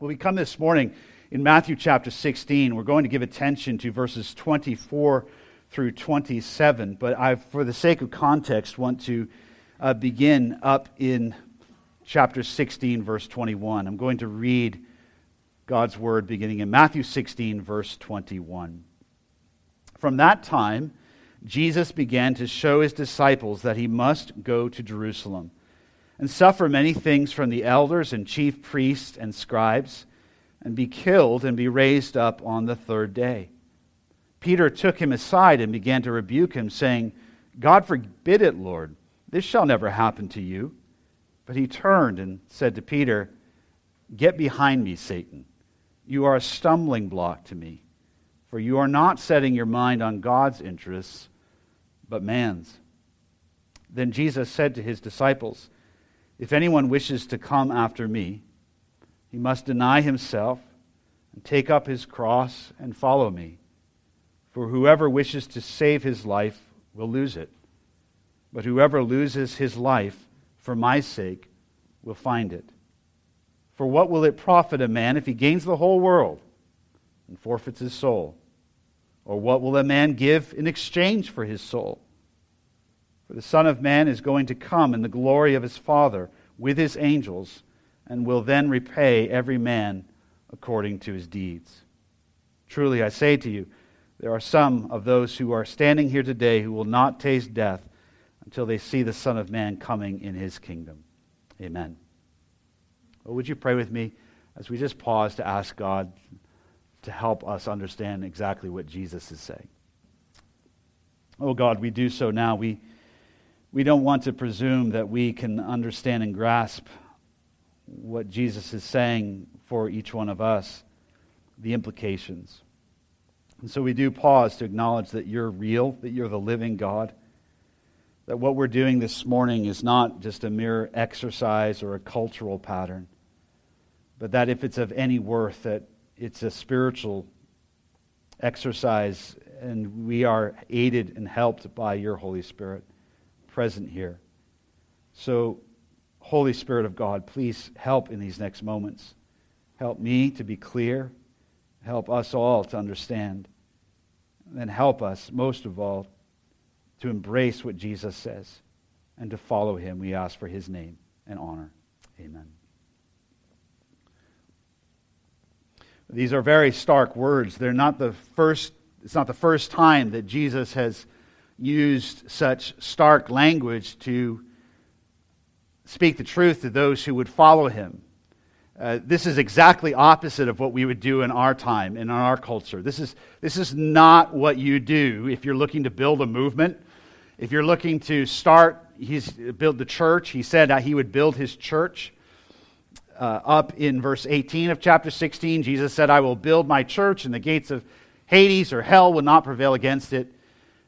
Well, we come this morning in Matthew chapter 16. We're going to give attention to verses 24 through 27, but I, for the sake of context, want to uh, begin up in chapter 16, verse 21. I'm going to read God's word beginning in Matthew 16, verse 21. From that time, Jesus began to show his disciples that he must go to Jerusalem and suffer many things from the elders and chief priests and scribes, and be killed and be raised up on the third day. Peter took him aside and began to rebuke him, saying, God forbid it, Lord. This shall never happen to you. But he turned and said to Peter, Get behind me, Satan. You are a stumbling block to me, for you are not setting your mind on God's interests, but man's. Then Jesus said to his disciples, if anyone wishes to come after me, he must deny himself and take up his cross and follow me. For whoever wishes to save his life will lose it, but whoever loses his life for my sake will find it. For what will it profit a man if he gains the whole world and forfeits his soul? Or what will a man give in exchange for his soul? For the Son of Man is going to come in the glory of his Father with his angels, and will then repay every man according to his deeds. Truly, I say to you, there are some of those who are standing here today who will not taste death until they see the Son of Man coming in his kingdom. Amen. Well, would you pray with me as we just pause to ask God to help us understand exactly what Jesus is saying? Oh God, we do so now. We we don't want to presume that we can understand and grasp what Jesus is saying for each one of us, the implications. And so we do pause to acknowledge that you're real, that you're the living God, that what we're doing this morning is not just a mere exercise or a cultural pattern, but that if it's of any worth, that it's a spiritual exercise and we are aided and helped by your Holy Spirit present here. So, Holy Spirit of God, please help in these next moments. Help me to be clear. Help us all to understand. And help us, most of all, to embrace what Jesus says and to follow him. We ask for his name and honor. Amen. These are very stark words. They're not the first, it's not the first time that Jesus has used such stark language to speak the truth to those who would follow him. Uh, this is exactly opposite of what we would do in our time and in our culture. This is, this is not what you do if you're looking to build a movement. If you're looking to start, he's build the church. He said he would build his church. Uh, up in verse 18 of chapter 16, Jesus said, I will build my church, and the gates of Hades or hell will not prevail against it.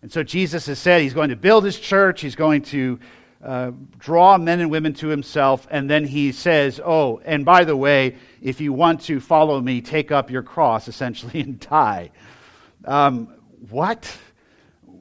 And so Jesus has said he's going to build his church, he's going to uh, draw men and women to himself, and then he says, Oh, and by the way, if you want to follow me, take up your cross, essentially, and die. Um, what?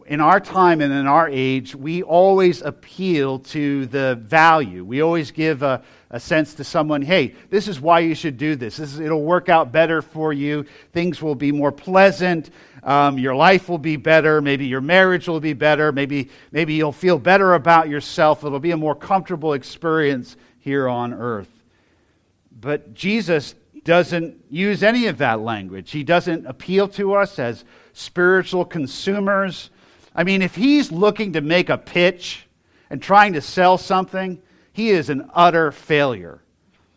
In our time and in our age, we always appeal to the value. We always give a, a sense to someone, hey, this is why you should do this. this is, it'll work out better for you. Things will be more pleasant. Um, your life will be better. Maybe your marriage will be better. Maybe, maybe you'll feel better about yourself. It'll be a more comfortable experience here on earth. But Jesus doesn't use any of that language. He doesn't appeal to us as spiritual consumers. I mean, if he's looking to make a pitch and trying to sell something, he is an utter failure.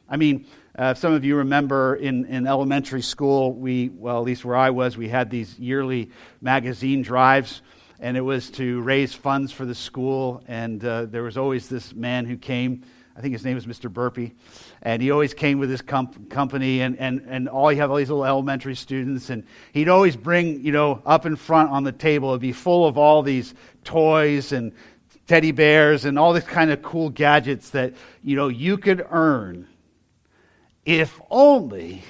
I mean, uh, some of you remember in, in elementary school, we, well, at least where I was, we had these yearly magazine drives, and it was to raise funds for the school. And uh, there was always this man who came, I think his name was Mr. Burpee, and he always came with his comp- company, and, and, and all you have all these little elementary students, and he'd always bring, you know, up in front on the table, it'd be full of all these toys and teddy bears and all these kind of cool gadgets that, you know, you could earn if only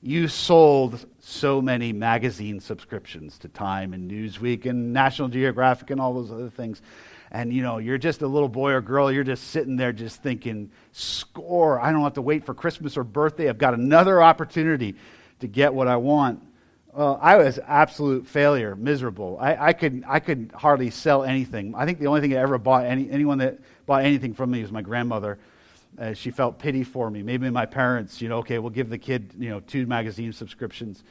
you sold so many magazine subscriptions to Time and Newsweek and National Geographic and all those other things. and you know, you're just a little boy or girl, you're just sitting there just thinking, score, I don't have to wait for Christmas or birthday. I've got another opportunity to get what I want. Well, I was absolute failure, miserable. I, I, could, I could hardly sell anything. I think the only thing I ever bought, any, anyone that bought anything from me was my grandmother. Uh, she felt pity for me. Maybe my parents, you know, okay, we'll give the kid, you know, two magazine subscriptions.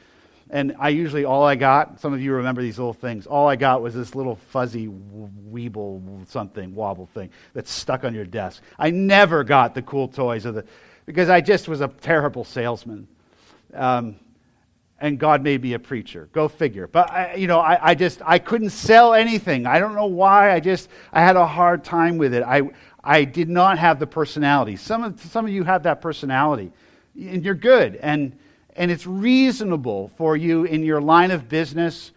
And I usually, all I got, some of you remember these little things, all I got was this little fuzzy weeble something, wobble thing that's stuck on your desk. I never got the cool toys of the, because I just was a terrible salesman. Um, and God made me a preacher. Go figure. But I, you know, I, I, just I couldn't sell anything. I don't know why. I just I had a hard time with it. I I did not have the personality. Some of some of you have that personality, and you're good. And and it's reasonable for you in your line of business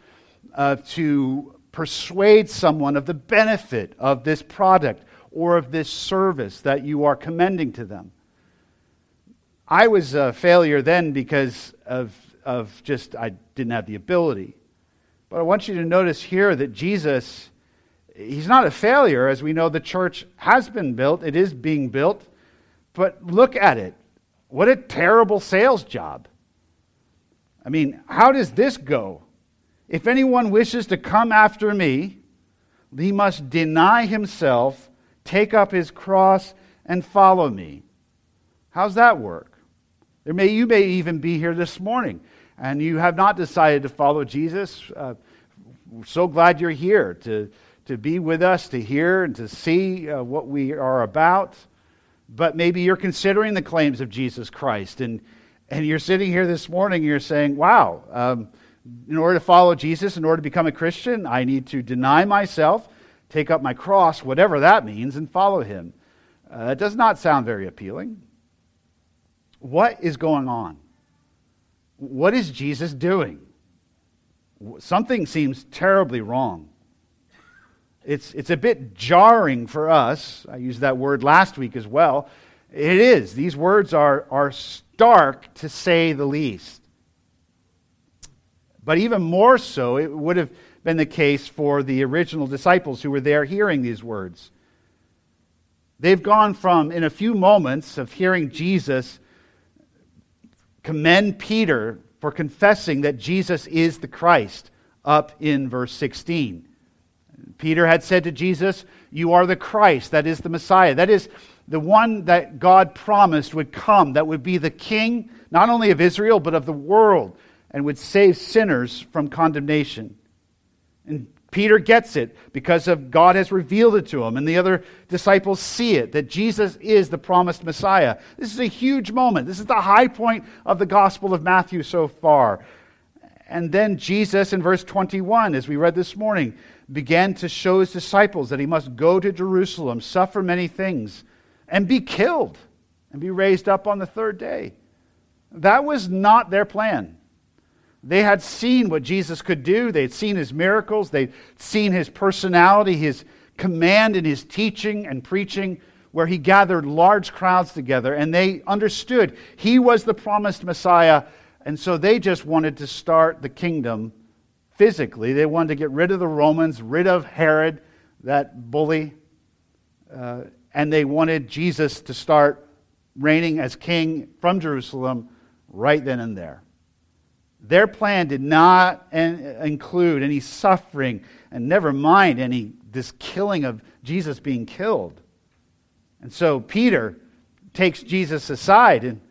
uh, to persuade someone of the benefit of this product or of this service that you are commending to them. I was a failure then because of of just, I didn't have the ability. But I want you to notice here that Jesus, he's not a failure. As we know, the church has been built, it is being built. But look at it. What a terrible sales job. I mean, how does this go? If anyone wishes to come after me, he must deny himself, take up his cross, and follow me. How's that work? There may, you may even be here this morning and you have not decided to follow Jesus, uh, so glad you're here to, to be with us, to hear and to see uh, what we are about. But maybe you're considering the claims of Jesus Christ, and, and you're sitting here this morning and you're saying, wow, um, in order to follow Jesus, in order to become a Christian, I need to deny myself, take up my cross, whatever that means, and follow him. Uh, that does not sound very appealing. What is going on? What is Jesus doing? Something seems terribly wrong. It's, it's a bit jarring for us. I used that word last week as well. It is. These words are, are stark to say the least. But even more so, it would have been the case for the original disciples who were there hearing these words. They've gone from, in a few moments of hearing Jesus commend Peter for confessing that Jesus is the Christ, up in verse 16. Peter had said to Jesus, You are the Christ, that is the Messiah. That is the one that God promised would come, that would be the king, not only of Israel, but of the world, and would save sinners from condemnation. And Peter gets it because of God has revealed it to him, and the other disciples see it that Jesus is the promised Messiah. This is a huge moment. This is the high point of the Gospel of Matthew so far. And then Jesus, in verse 21, as we read this morning, began to show his disciples that he must go to Jerusalem, suffer many things, and be killed, and be raised up on the third day. That was not their plan. They had seen what Jesus could do. They'd seen his miracles. They'd seen his personality, his command in his teaching and preaching, where he gathered large crowds together. And they understood he was the promised Messiah. And so they just wanted to start the kingdom physically. They wanted to get rid of the Romans, rid of Herod, that bully. Uh, and they wanted Jesus to start reigning as king from Jerusalem right then and there. Their plan did not include any suffering, and never mind any this killing of Jesus being killed. And so Peter takes Jesus aside and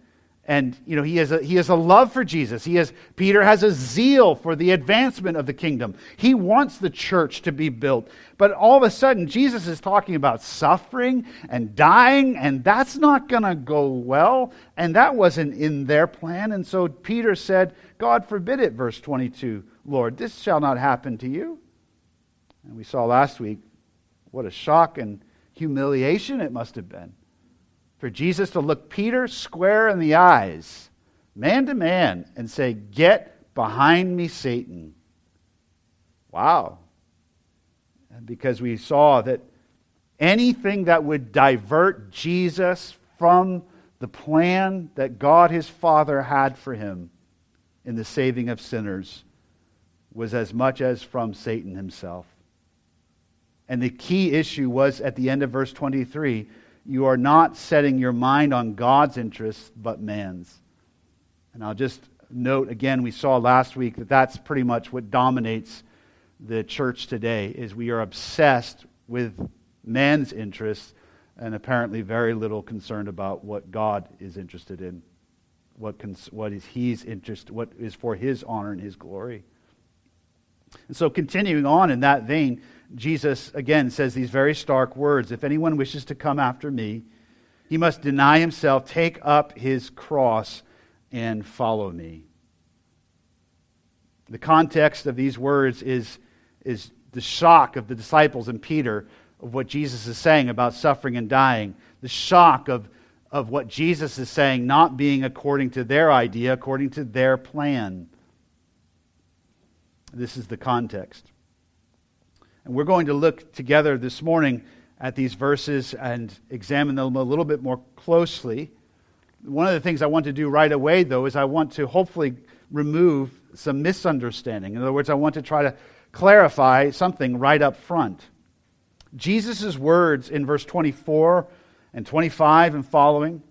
and you know he has a he has a love for Jesus. He has Peter has a zeal for the advancement of the kingdom. He wants the church to be built. But all of a sudden Jesus is talking about suffering and dying and that's not going to go well and that wasn't in their plan. And so Peter said, God forbid it, verse 22, Lord, this shall not happen to you. And we saw last week what a shock and humiliation it must have been for Jesus to look Peter square in the eyes, man to man, and say, Get behind me, Satan. Wow. Because we saw that anything that would divert Jesus from the plan that God his Father had for him in the saving of sinners was as much as from Satan himself. And the key issue was at the end of verse 23 you are not setting your mind on God's interests, but man's. And I'll just note again, we saw last week that that's pretty much what dominates the church today is we are obsessed with man's interests and apparently very little concerned about what God is interested in, what, cons- what is He's interest, what is for His honor and His glory. And so, continuing on in that vein, Jesus again says these very stark words If anyone wishes to come after me, he must deny himself, take up his cross, and follow me. The context of these words is, is the shock of the disciples and Peter of what Jesus is saying about suffering and dying, the shock of, of what Jesus is saying not being according to their idea, according to their plan. This is the context. And we're going to look together this morning at these verses and examine them a little bit more closely. One of the things I want to do right away, though, is I want to hopefully remove some misunderstanding. In other words, I want to try to clarify something right up front. Jesus' words in verse 24 and 25 and following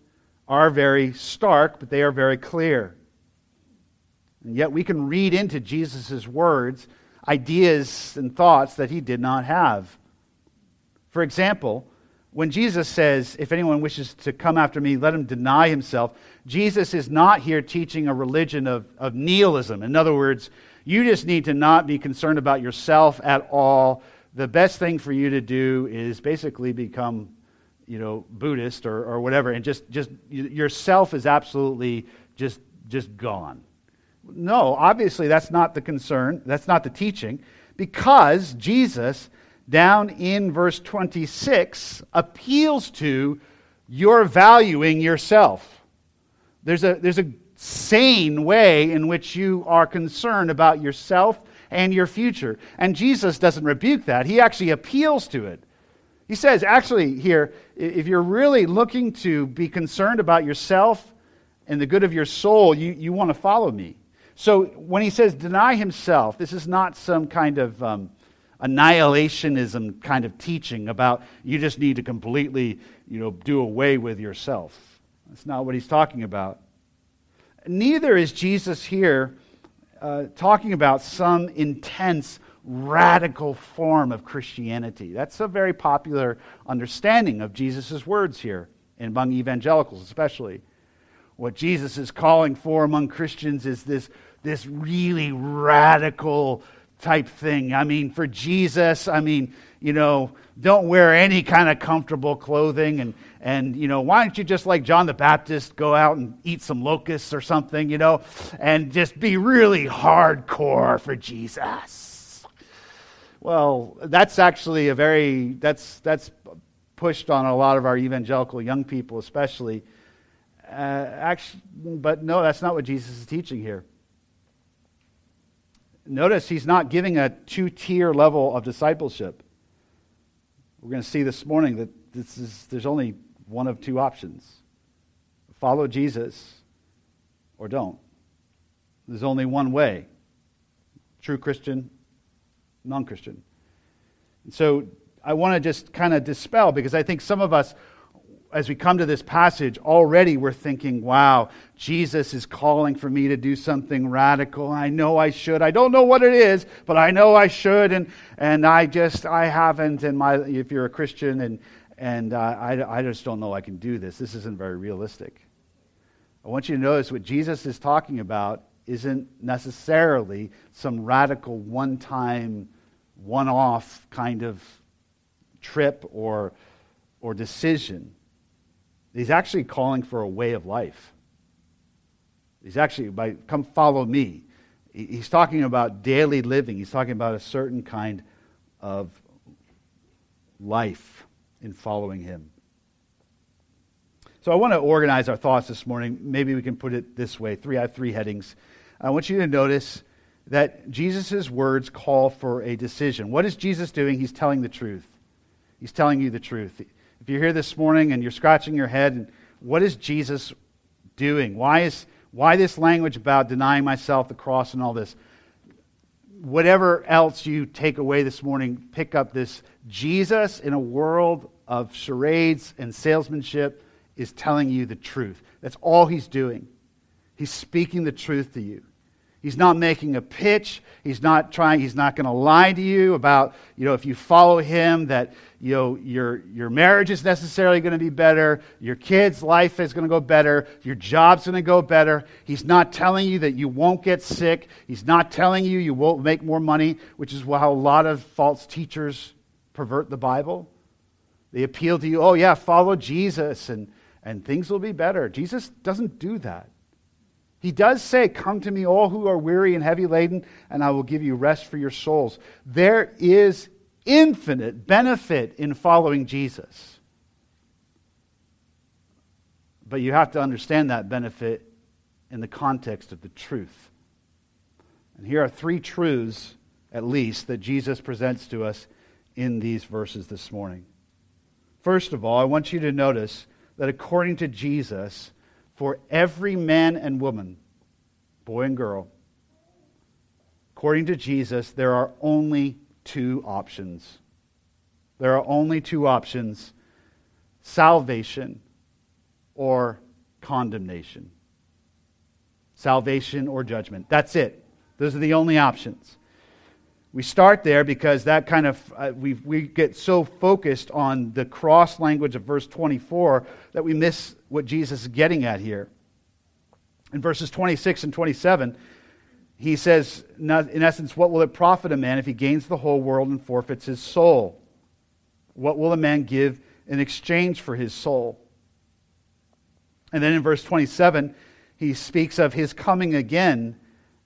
are very stark, but they are very clear. And yet we can read into Jesus' words ideas and thoughts that he did not have. For example, when Jesus says, If anyone wishes to come after me, let him deny himself, Jesus is not here teaching a religion of, of nihilism. In other words, you just need to not be concerned about yourself at all the best thing for you to do is basically become, you know, Buddhist or, or whatever, and just, just yourself is absolutely just, just gone. No, obviously that's not the concern. That's not the teaching, because Jesus, down in verse 26, appeals to your valuing yourself. There's a, there's a sane way in which you are concerned about yourself and your future. And Jesus doesn't rebuke that, he actually appeals to it. He says, actually, here, if you're really looking to be concerned about yourself and the good of your soul, you, you want to follow me. So when he says deny himself, this is not some kind of um, annihilationism kind of teaching about you just need to completely you know, do away with yourself. That's not what he's talking about. Neither is Jesus here uh, talking about some intense, radical form of Christianity. That's a very popular understanding of Jesus' words here, among evangelicals especially. What Jesus is calling for among Christians is this, this really radical type thing. I mean, for Jesus, I mean, you know, don't wear any kind of comfortable clothing and, and you know why don't you just like john the baptist go out and eat some locusts or something you know and just be really hardcore for jesus well that's actually a very that's that's pushed on a lot of our evangelical young people especially. Uh, actually, but no that's not what jesus is teaching here. Notice he's not giving a two-tier level of discipleship. We're going to see this morning that this is, there's only one of two options. Follow Jesus or don't. There's only one way. True Christian, non Christian. And so I want to just kind of dispel because I think some of us as we come to this passage, already we're thinking, wow, Jesus is calling for me to do something radical. I know I should. I don't know what it is, but I know I should. And, and I just, I haven't. And my, if you're a Christian and, and uh, I, I just don't know I can do this, this isn't very realistic. I want you to notice what Jesus is talking about isn't necessarily some radical one time, one off kind of trip or, or decision. He's actually calling for a way of life. He's actually, by come follow me. He's talking about daily living. He's talking about a certain kind of life in following him. So I want to organize our thoughts this morning. Maybe we can put it this way. Three, I have three headings. I want you to notice that Jesus' words call for a decision. What is Jesus doing? He's telling the truth. He's telling you the truth. If you're here this morning and you're scratching your head, and what is Jesus doing? Why, is, why this language about denying myself, the cross, and all this? whatever else you take away this morning, pick up this Jesus in a world of charades and salesmanship is telling you the truth. That's all he's doing. He's speaking the truth to you. He's not making a pitch. He's not trying, he's not going to lie to you about, you know, if you follow him, that, you know, your, your marriage is necessarily going to be better, your kid's life is going to go better, your job's going to go better. He's not telling you that you won't get sick. He's not telling you you won't make more money, which is how a lot of false teachers pervert the Bible. They appeal to you, oh, yeah, follow Jesus and, and things will be better. Jesus doesn't do that. He does say, Come to me, all who are weary and heavy laden, and I will give you rest for your souls. There is infinite benefit in following Jesus. But you have to understand that benefit in the context of the truth. And here are three truths, at least, that Jesus presents to us in these verses this morning. First of all, I want you to notice that according to Jesus, for every man and woman, boy and girl. According to Jesus, there are only two options. There are only two options salvation or condemnation. Salvation or judgment. That's it. Those are the only options. We start there because that kind of, uh, we, we get so focused on the cross language of verse 24 that we miss what Jesus is getting at here. In verses 26 and 27, he says, in essence, what will it profit a man if he gains the whole world and forfeits his soul? What will a man give in exchange for his soul? And then in verse 27, he speaks of his coming again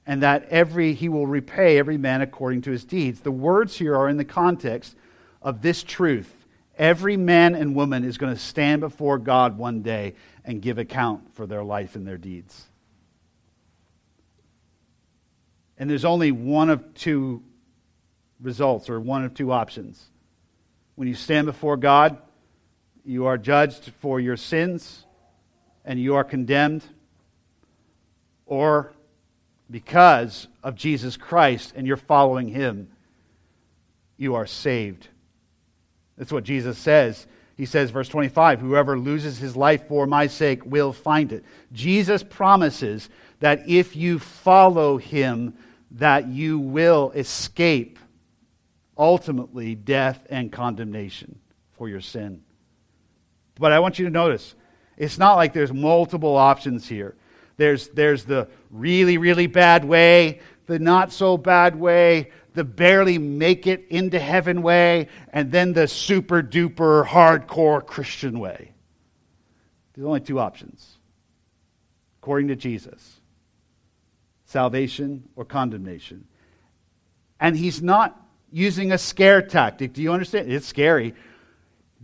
and that every he will repay every man according to his deeds. The words here are in the context of this truth Every man and woman is going to stand before God one day and give account for their life and their deeds. And there's only one of two results or one of two options. When you stand before God, you are judged for your sins and you are condemned, or because of Jesus Christ and you're following him, you are saved that's what Jesus says. He says, verse 25, whoever loses his life for my sake will find it. Jesus promises that if you follow him, that you will escape ultimately death and condemnation for your sin. But I want you to notice, it's not like there's multiple options here. There's, there's the really, really bad way, the not so bad way, the barely make it into heaven way, and then the super duper hardcore Christian way. There's only two options, according to Jesus salvation or condemnation. And he's not using a scare tactic. Do you understand? It's scary.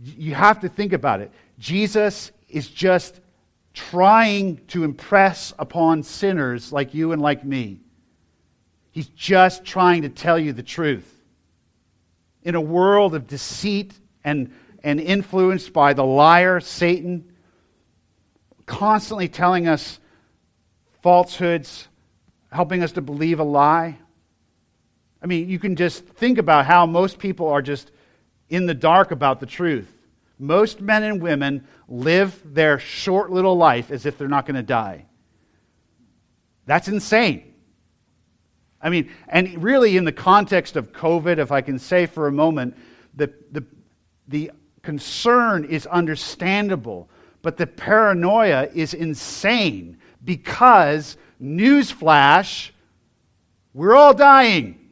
You have to think about it. Jesus is just trying to impress upon sinners like you and like me He's just trying to tell you the truth. In a world of deceit and, and influenced by the liar, Satan, constantly telling us falsehoods, helping us to believe a lie. I mean, you can just think about how most people are just in the dark about the truth. Most men and women live their short little life as if they're not going to die. That's insane. I mean, and really in the context of COVID, if I can say for a moment, the, the, the concern is understandable, but the paranoia is insane because, newsflash, we're all dying.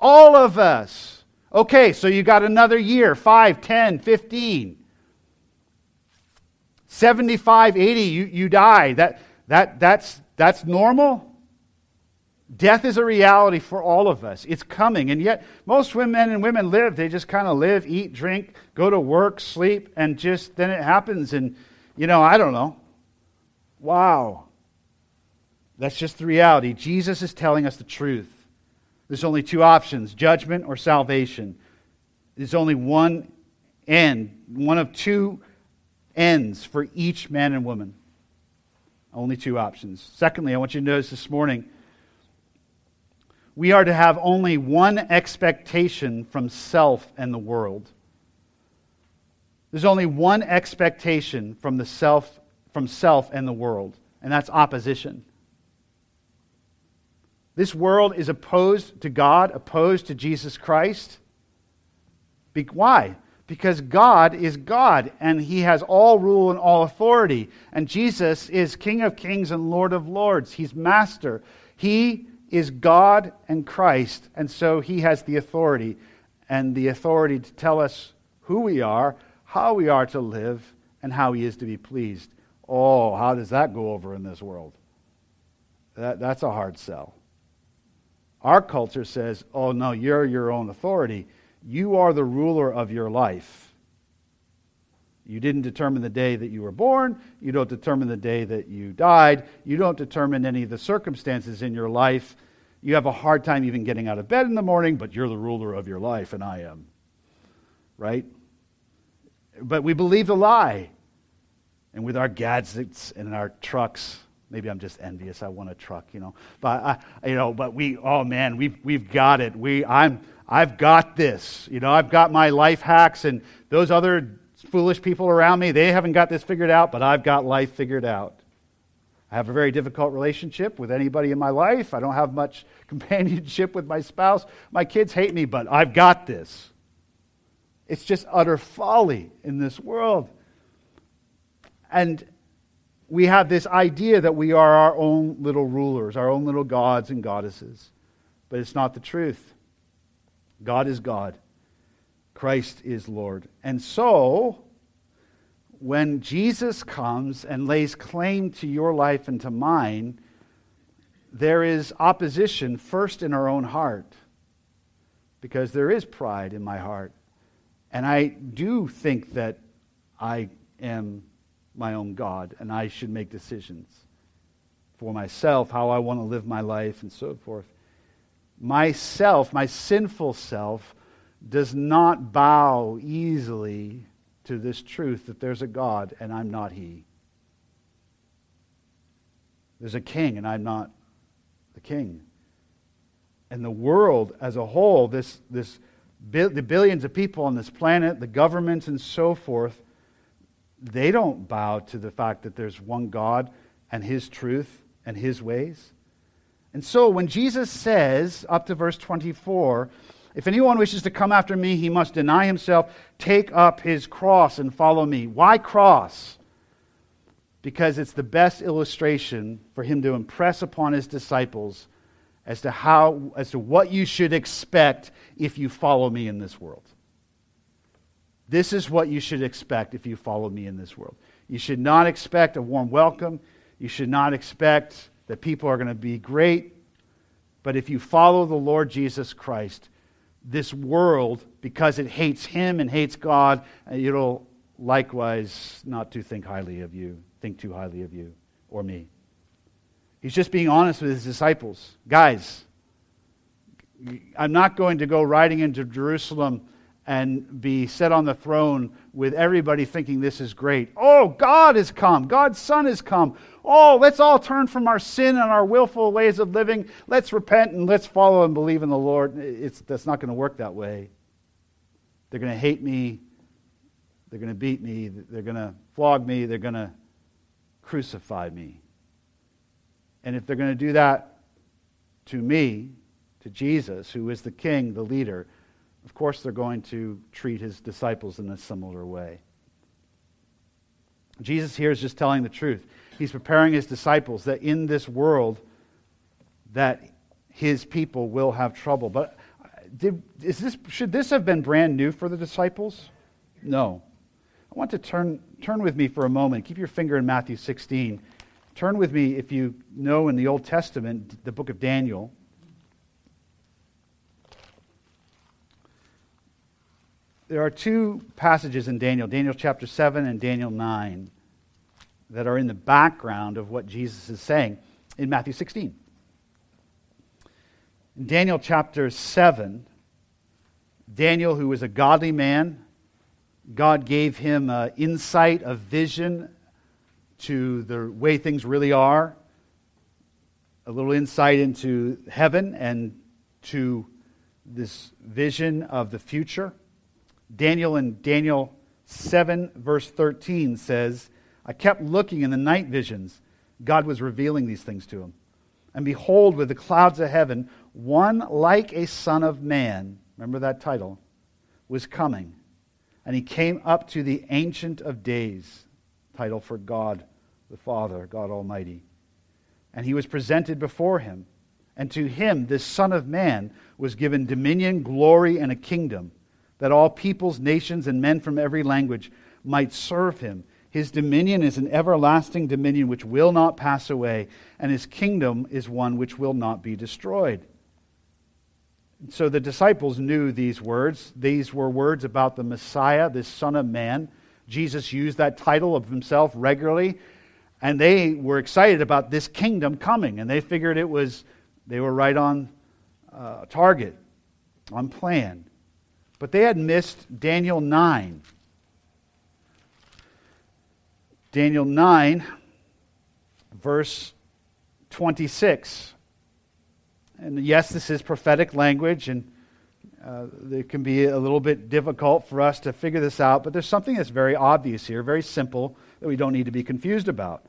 All of us. Okay, so you got another year 5, 10, 15. 75, 80, you, you die. That, that, that's, that's normal? Death is a reality for all of us. It's coming. And yet, most men and women live, they just kind of live, eat, drink, go to work, sleep, and just then it happens. And, you know, I don't know. Wow. That's just the reality. Jesus is telling us the truth. There's only two options judgment or salvation. There's only one end, one of two ends for each man and woman. Only two options. Secondly, I want you to notice this morning we are to have only one expectation from self and the world. There's only one expectation from the self from self and the world, and that's opposition. This world is opposed to God, opposed to Jesus Christ. Be- why? Because God is God and He has all rule and all authority. And Jesus is King of kings and Lord of lords. He's Master. He is God and Christ, and so He has the authority and the authority to tell us who we are, how we are to live, and how He is to be pleased. Oh, how does that go over in this world? That, that's a hard sell. Our culture says, oh, no, you're your own authority. You are the ruler of your life. You didn't determine the day that you were born. You don't determine the day that you died. You don't determine any of the circumstances in your life. You have a hard time even getting out of bed in the morning, but you're the ruler of your life, and I am. Right? But we believe the lie. And with our gadgets and our trucks, maybe I'm just envious. I want a truck, you know. But I, you know, but we, oh man, we've we've got it. We, I'm, I've got this. You know, I've got my life hacks, and those other foolish people around me, they haven't got this figured out, but I've got life figured out. I have a very difficult relationship with anybody in my life. I don't have much companionship with my spouse. My kids hate me, but I've got this. It's just utter folly in this world. And we have this idea that we are our own little rulers, our own little gods and goddesses. But it's not the truth. God is God, Christ is Lord. And so, when Jesus comes and lays claim to your life and to mine, there is opposition first in our own heart because there is pride in my heart. And I do think that I am my own God, and I should make decisions for myself, how I want to live my life, and so forth. Myself, my sinful self, does not bow easily to this truth that there's a God and I'm not He. There's a king and I'm not the king. And the world as a whole, this, this, the billions of people on this planet, the governments and so forth, they don't bow to the fact that there's one God and His truth and His ways. And so when Jesus says, up to verse 24, if anyone wishes to come after me, he must deny himself, take up his cross, and follow me. Why cross? Because it's the best illustration for him to impress upon his disciples as to how as to what you should expect if you follow me in this world. This is what you should expect if you follow me in this world. You should not expect a warm welcome. You should not expect that people are going to be great. But if you follow the Lord Jesus Christ, this world, because it hates him and hates God, uh, it'll likewise not to think highly of you, think too highly of you or me. He's just being honest with his disciples. Guys, I'm not going to go riding into Jerusalem and be set on the throne with everybody thinking this is great. Oh, God has come. God's Son has come. Oh, let's all turn from our sin and our willful ways of living. Let's repent and let's follow and believe in the Lord. It's, that's not going to work that way. They're going to hate me. They're going to beat me. They're going to flog me. They're going to crucify me. And if they're going to do that to me, to Jesus, who is the king, the leader, of course, they're going to treat his disciples in a similar way. Jesus here is just telling the truth. He's preparing his disciples that in this world that his people will have trouble. But uh, did, is this, should this have been brand new for the disciples? No. I want to turn, turn with me for a moment. Keep your finger in Matthew 16. Turn with me, if you know in the Old Testament, the book of Daniel. There are two passages in Daniel, Daniel chapter 7 and Daniel 9, that are in the background of what Jesus is saying in Matthew 16. In Daniel chapter 7, Daniel, who was a godly man, God gave him uh, insight, a vision to the way things really are, a little insight into heaven and to this vision of the future. Daniel in Daniel 7, verse 13 says, I kept looking in the night visions. God was revealing these things to him. And behold, with the clouds of heaven, one like a son of man, remember that title, was coming. And he came up to the Ancient of Days, title for God the Father, God Almighty. And he was presented before him. And to him, this Son of Man, was given dominion, glory, and a kingdom, that all peoples, nations, and men from every language might serve him. His dominion is an everlasting dominion which will not pass away, and his kingdom is one which will not be destroyed. So the disciples knew these words. These were words about the Messiah, this Son of Man. Jesus used that title of himself regularly, and they were excited about this kingdom coming, and they figured it was, they were right on uh, target, on plan. But they had missed Daniel 9. Daniel 9, verse 26. And yes, this is prophetic language, and uh, it can be a little bit difficult for us to figure this out, but there's something that's very obvious here, very simple, that we don't need to be confused about.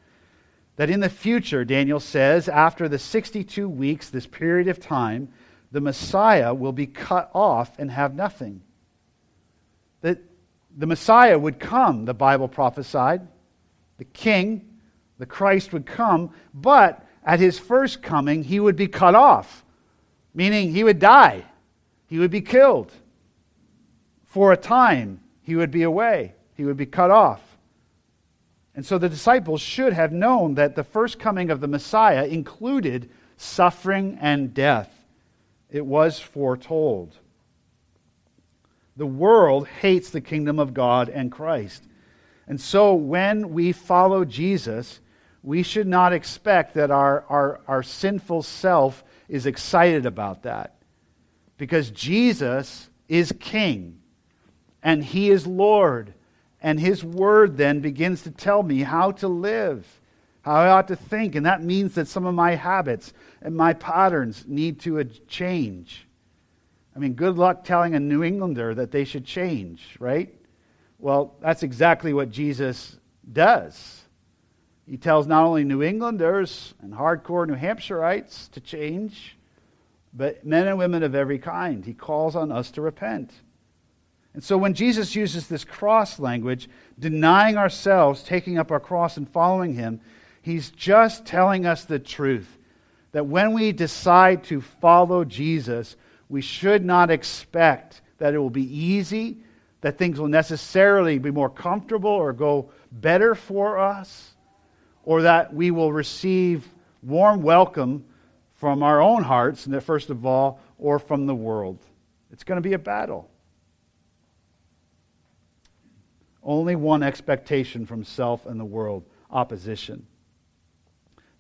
That in the future, Daniel says, after the 62 weeks, this period of time, the Messiah will be cut off and have nothing. That the Messiah would come, the Bible prophesied, the king, the Christ would come, but at his first coming, he would be cut off, meaning he would die, he would be killed. For a time, he would be away, he would be cut off. And so the disciples should have known that the first coming of the Messiah included suffering and death. It was foretold. The world hates the kingdom of God and Christ. And so when we follow Jesus, we should not expect that our, our, our sinful self is excited about that. Because Jesus is King and He is Lord. And His Word then begins to tell me how to live, how I ought to think. And that means that some of my habits and my patterns need to change. I mean, good luck telling a New Englander that they should change, right? Well, that's exactly what Jesus does. He tells not only New Englanders and hardcore New Hampshireites to change, but men and women of every kind. He calls on us to repent. And so when Jesus uses this cross language, denying ourselves, taking up our cross, and following him, he's just telling us the truth. That when we decide to follow Jesus, we should not expect that it will be easy that things will necessarily be more comfortable or go better for us, or that we will receive warm welcome from our own hearts, first of all, or from the world. It's going to be a battle. Only one expectation from self and the world opposition.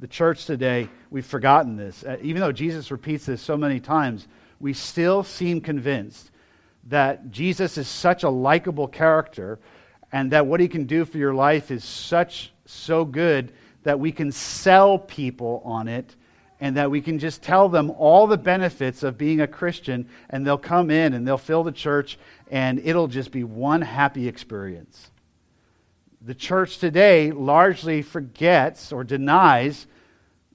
The church today, we've forgotten this. Uh, even though Jesus repeats this so many times, we still seem convinced that Jesus is such a likable character and that what he can do for your life is such so good that we can sell people on it and that we can just tell them all the benefits of being a Christian and they'll come in and they'll fill the church and it'll just be one happy experience. The church today largely forgets or denies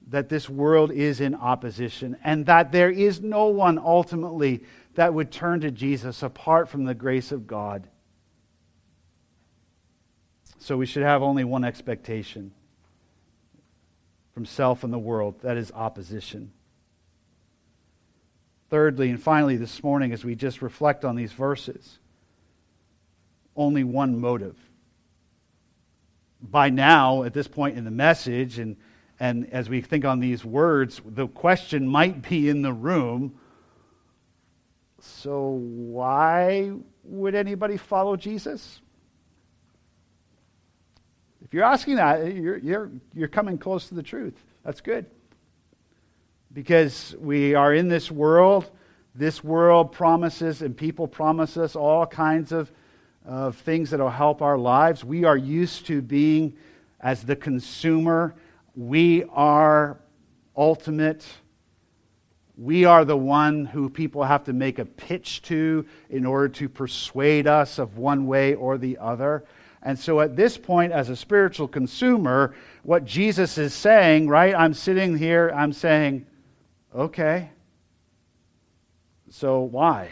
that this world is in opposition and that there is no one ultimately that would turn to Jesus apart from the grace of God. So we should have only one expectation from self and the world that is opposition. Thirdly, and finally, this morning, as we just reflect on these verses, only one motive. By now, at this point in the message, and, and as we think on these words, the question might be in the room so, why would anybody follow Jesus? If you're asking that, you're, you're, you're coming close to the truth. That's good. Because we are in this world, this world promises and people promise us all kinds of, of things that will help our lives. We are used to being, as the consumer, we are ultimate We are the one who people have to make a pitch to in order to persuade us of one way or the other. And so at this point, as a spiritual consumer, what Jesus is saying, right? I'm sitting here, I'm saying, okay, so why?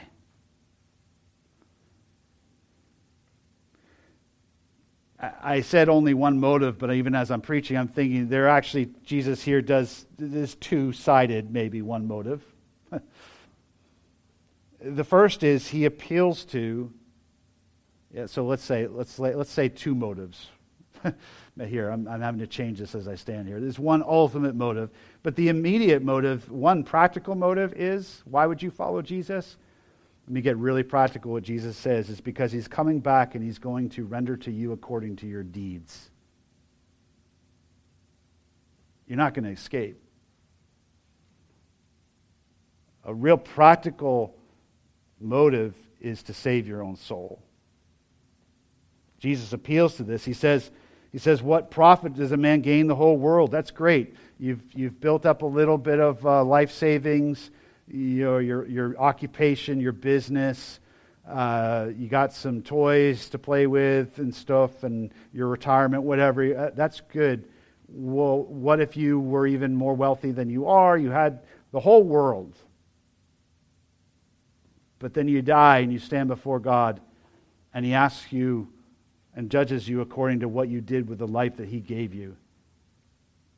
I said only one motive, but even as I'm preaching, I'm thinking there actually, Jesus here does, this two sided, maybe one motive. the first is he appeals to, yeah, so let's say, let's, let's say two motives. here, I'm, I'm having to change this as I stand here. There's one ultimate motive, but the immediate motive, one practical motive is why would you follow Jesus? Let me get really practical. What Jesus says is because he's coming back and he's going to render to you according to your deeds. You're not going to escape. A real practical motive is to save your own soul. Jesus appeals to this. He says, he says, What profit does a man gain the whole world? That's great. You've, you've built up a little bit of uh, life savings your, your, your occupation, your business. Uh, you got some toys to play with and stuff, and your retirement, whatever. Uh, that's good. Well, what if you were even more wealthy than you are? You had the whole world. But then you die and you stand before God, and He asks you and judges you according to what you did with the life that He gave you.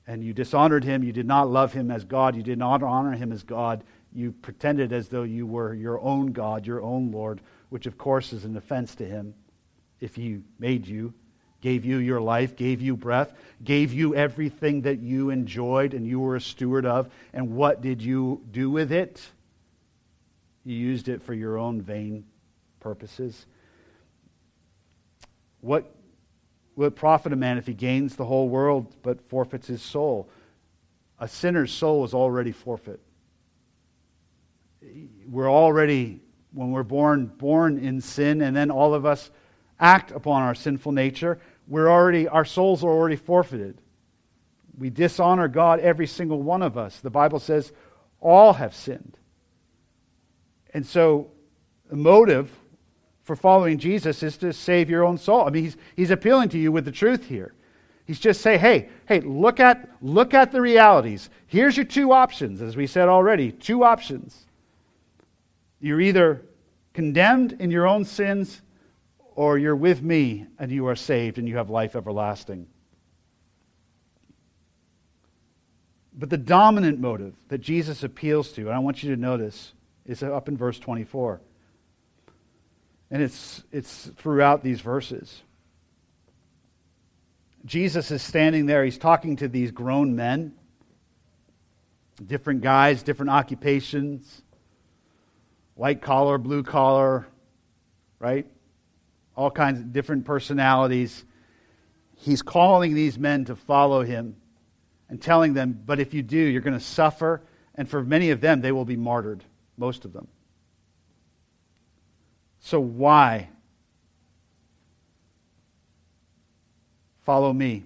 And you dishonored Him. You did not love Him as God. You did not honor Him as God you pretended as though you were your own God, your own Lord, which of course is an offense to him if he made you, gave you your life, gave you breath, gave you everything that you enjoyed and you were a steward of. And what did you do with it? You used it for your own vain purposes. What will it profit a man if he gains the whole world but forfeits his soul? A sinner's soul is already forfeit we're already, when we're born, born in sin, and then all of us act upon our sinful nature, we're already, our souls are already forfeited. We dishonor God, every single one of us. The Bible says all have sinned. And so the motive for following Jesus is to save your own soul. I mean, he's, he's appealing to you with the truth here. He's just saying, hey, hey, look at, look at the realities. Here's your two options, as we said already. Two options. You're either condemned in your own sins or you're with me and you are saved and you have life everlasting. But the dominant motive that Jesus appeals to, and I want you to notice, is up in verse 24. And it's, it's throughout these verses. Jesus is standing there. He's talking to these grown men, different guys, different occupations white collar, blue collar, right? All kinds of different personalities. He's calling these men to follow him and telling them, but if you do, you're going to suffer. And for many of them, they will be martyred, most of them. So why? Follow me.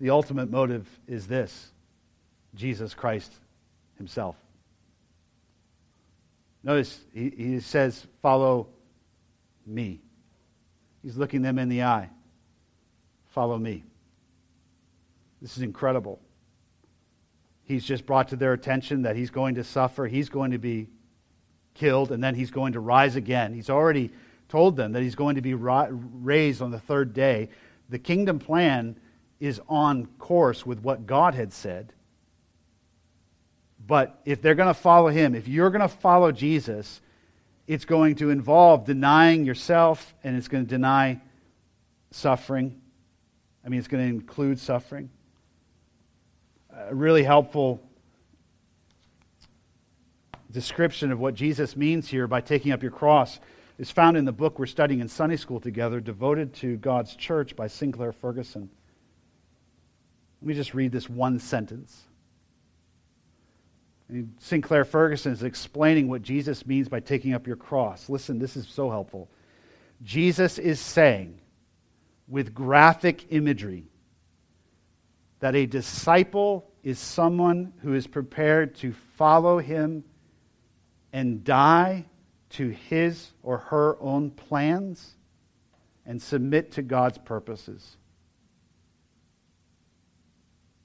The ultimate motive is this Jesus Christ Himself. Notice he, he says, Follow me. He's looking them in the eye. Follow me. This is incredible. He's just brought to their attention that he's going to suffer, he's going to be killed, and then he's going to rise again. He's already told them that he's going to be raised on the third day. The kingdom plan is on course with what God had said. But if they're going to follow him, if you're going to follow Jesus, it's going to involve denying yourself and it's going to deny suffering. I mean, it's going to include suffering. A really helpful description of what Jesus means here by taking up your cross is found in the book we're studying in Sunday school together, devoted to God's church by Sinclair Ferguson. Let me just read this one sentence. Sinclair Ferguson is explaining what Jesus means by taking up your cross. Listen, this is so helpful. Jesus is saying, with graphic imagery, that a disciple is someone who is prepared to follow him and die to his or her own plans and submit to God's purposes.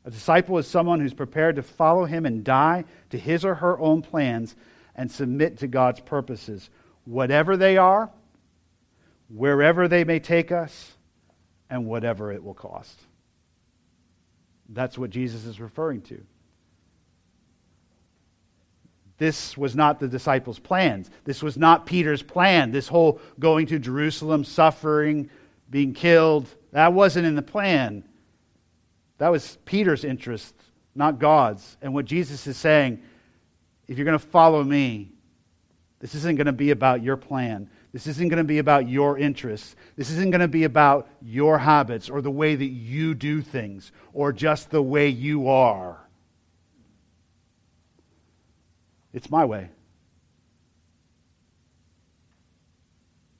A disciple is someone who's prepared to follow him and die to his or her own plans and submit to God's purposes, whatever they are, wherever they may take us, and whatever it will cost. That's what Jesus is referring to. This was not the disciples' plans. This was not Peter's plan. This whole going to Jerusalem, suffering, being killed, that wasn't in the plan. That was Peter's interest, not God's. And what Jesus is saying, if you're going to follow me, this isn't going to be about your plan. This isn't going to be about your interests. This isn't going to be about your habits or the way that you do things or just the way you are. It's my way.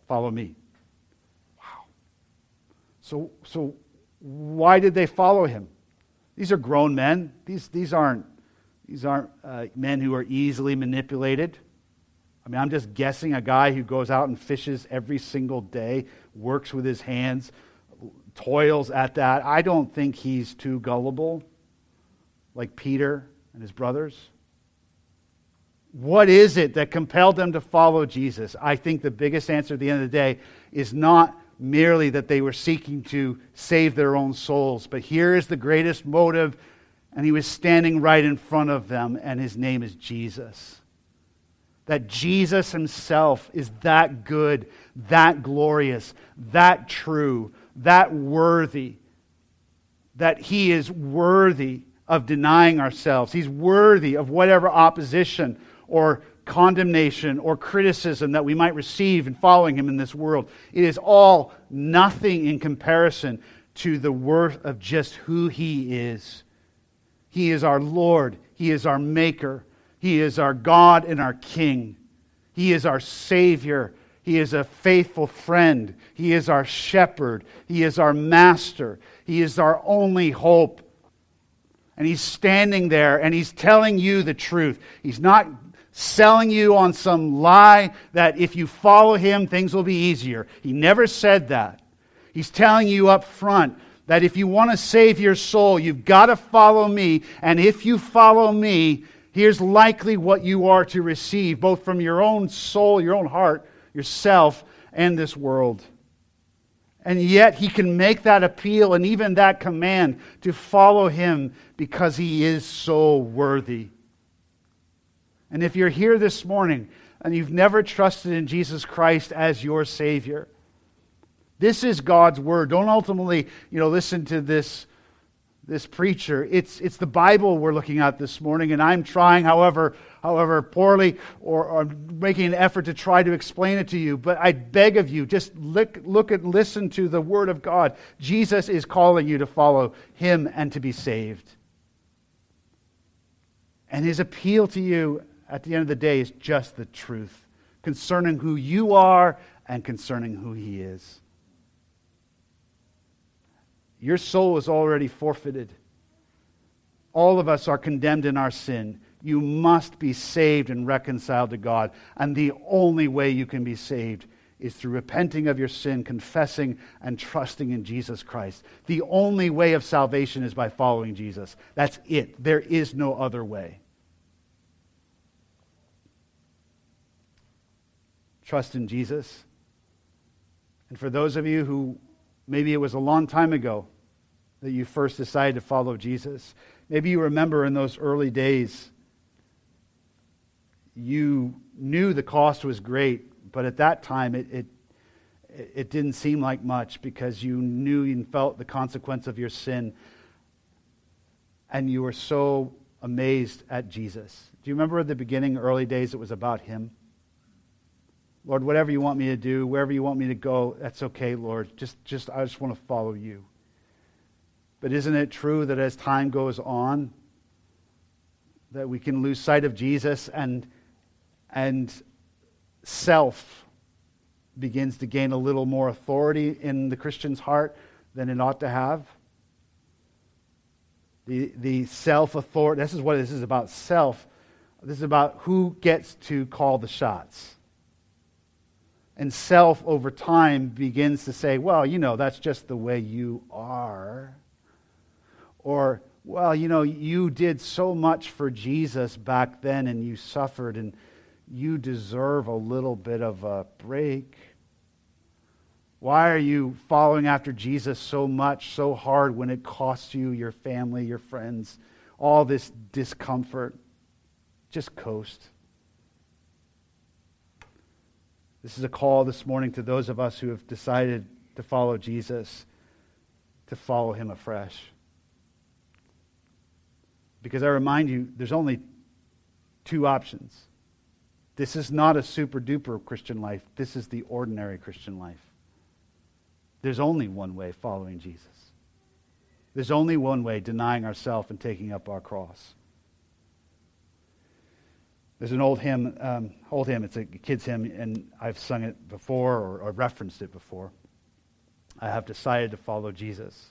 Follow me. Wow. So, so why did they follow him? These are grown men. These, these aren't, these aren't uh, men who are easily manipulated. I mean, I'm just guessing a guy who goes out and fishes every single day, works with his hands, toils at that. I don't think he's too gullible like Peter and his brothers. What is it that compelled them to follow Jesus? I think the biggest answer at the end of the day is not merely that they were seeking to save their own souls, but here is the greatest motive, and he was standing right in front of them, and his name is Jesus. That Jesus himself is that good, that glorious, that true, that worthy, that he is worthy of denying ourselves. He's worthy of whatever opposition or condemnation or criticism that we might receive in following him in this world. It is all nothing in comparison to the worth of just who he is. He is our Lord, he is our Maker, he is our God and our King, he is our Savior. He is a faithful friend. He is our shepherd. He is our master. He is our only hope. And he's standing there and he's telling you the truth. He's not selling you on some lie that if you follow him, things will be easier. He never said that. He's telling you up front that if you want to save your soul, you've got to follow me. And if you follow me, here's likely what you are to receive, both from your own soul, your own heart, yourself, and this world. And yet, he can make that appeal and even that command to follow him because he is so worthy. And if you're here this morning and you've never trusted in Jesus Christ as your Savior, this is God's Word. Don't ultimately, you know, listen to this, this preacher. It's, it's the Bible we're looking at this morning, and I'm trying, however, however poorly, or, or making an effort to try to explain it to you. But I beg of you, just look, look and listen to the Word of God. Jesus is calling you to follow Him and to be saved. And His appeal to you at the end of the day is just the truth concerning who you are and concerning who He is. Your soul is already forfeited. All of us are condemned in our sin. You must be saved and reconciled to God. And the only way you can be saved is through repenting of your sin, confessing, and trusting in Jesus Christ. The only way of salvation is by following Jesus. That's it. There is no other way. Trust in Jesus. And for those of you who maybe it was a long time ago that you first decided to follow Jesus, maybe you remember in those early days you knew the cost was great, but at that time it, it, it didn't seem like much because you knew and felt the consequence of your sin. And you were so amazed at Jesus. Do you remember at the beginning, early days, it was about Him? Lord, whatever you want me to do, wherever you want me to go, that's okay, Lord. Just, just, I just want to follow you. But isn't it true that as time goes on, that we can lose sight of Jesus and, and self begins to gain a little more authority in the Christian's heart than it ought to have? the, the self authority. This is what this is about self. This is about who gets to call the shots. And self over time begins to say, well, you know, that's just the way you are. Or, well, you know, you did so much for Jesus back then and you suffered and you deserve a little bit of a break. Why are you following after Jesus so much, so hard when it costs you, your family, your friends, all this discomfort? Just coast. This is a call this morning to those of us who have decided to follow Jesus, to follow him afresh. Because I remind you, there's only two options. This is not a super duper Christian life, this is the ordinary Christian life. There's only one way following Jesus. There's only one way denying ourselves and taking up our cross. There's an old hymn, um, old hymn. It's a kid's hymn, and I've sung it before or, or referenced it before. I have decided to follow Jesus.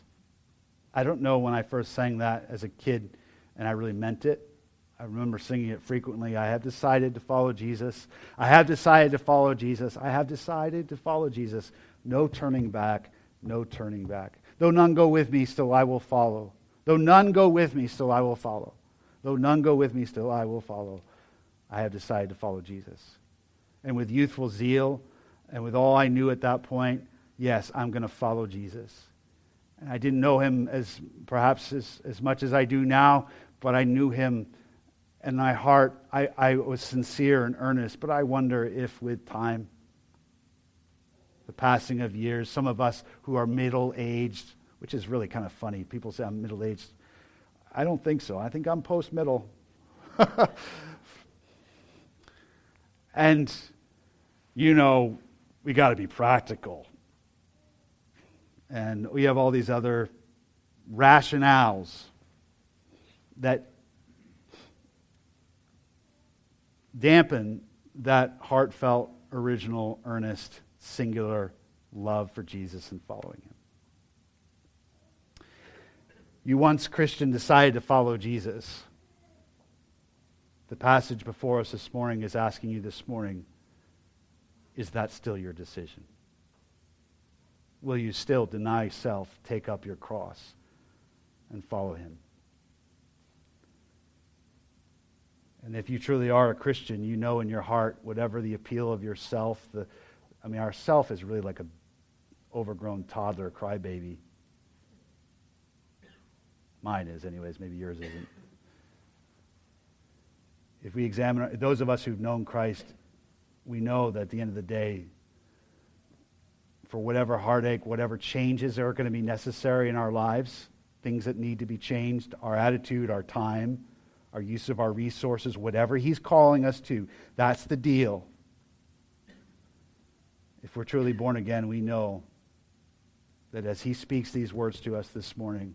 I don't know when I first sang that as a kid, and I really meant it. I remember singing it frequently. I have decided to follow Jesus. I have decided to follow Jesus. I have decided to follow Jesus. No turning back, no turning back. Though none go with me, still I will follow. Though none go with me, still I will follow. Though none go with me, still I will follow. I have decided to follow Jesus. And with youthful zeal and with all I knew at that point, yes, I'm going to follow Jesus. And I didn't know him as perhaps as, as much as I do now, but I knew him in my heart. I, I was sincere and earnest, but I wonder if with time, the passing of years, some of us who are middle aged, which is really kind of funny. People say I'm middle aged. I don't think so. I think I'm post middle. and, you know, we got to be practical. And we have all these other rationales that dampen that heartfelt, original, earnest singular love for Jesus and following him. You once, Christian, decided to follow Jesus. The passage before us this morning is asking you this morning is that still your decision? Will you still deny self, take up your cross, and follow him? And if you truly are a Christian, you know in your heart, whatever the appeal of yourself, the I mean, our self is really like a overgrown toddler crybaby. Mine is, anyways. Maybe yours isn't. If we examine those of us who've known Christ, we know that at the end of the day, for whatever heartache, whatever changes are going to be necessary in our lives, things that need to be changed, our attitude, our time, our use of our resources, whatever He's calling us to, that's the deal. If we're truly born again, we know that as He speaks these words to us this morning,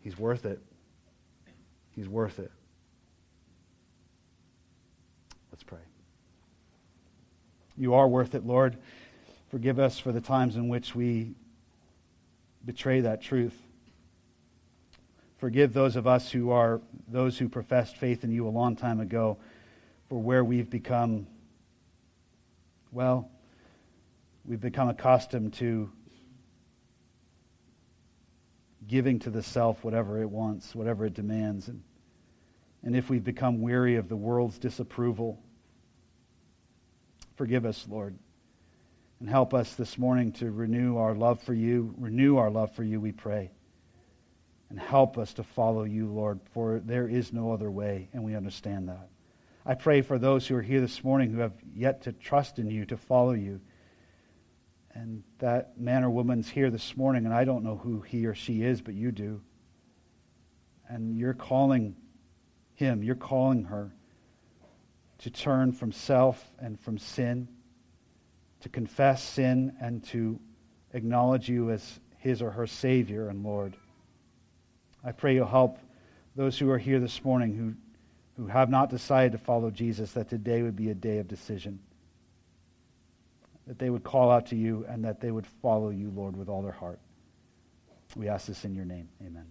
He's worth it. He's worth it. Let's pray. You are worth it, Lord. Forgive us for the times in which we betray that truth. Forgive those of us who are those who professed faith in you a long time ago for where we've become, well, We've become accustomed to giving to the self whatever it wants, whatever it demands. And, and if we've become weary of the world's disapproval, forgive us, Lord. And help us this morning to renew our love for you. Renew our love for you, we pray. And help us to follow you, Lord, for there is no other way, and we understand that. I pray for those who are here this morning who have yet to trust in you, to follow you and that man or woman's here this morning, and I don't know who he or she is, but you do. And you're calling him, you're calling her to turn from self and from sin, to confess sin and to acknowledge you as his or her Savior and Lord. I pray you'll help those who are here this morning who, who have not decided to follow Jesus, that today would be a day of decision that they would call out to you and that they would follow you, Lord, with all their heart. We ask this in your name. Amen.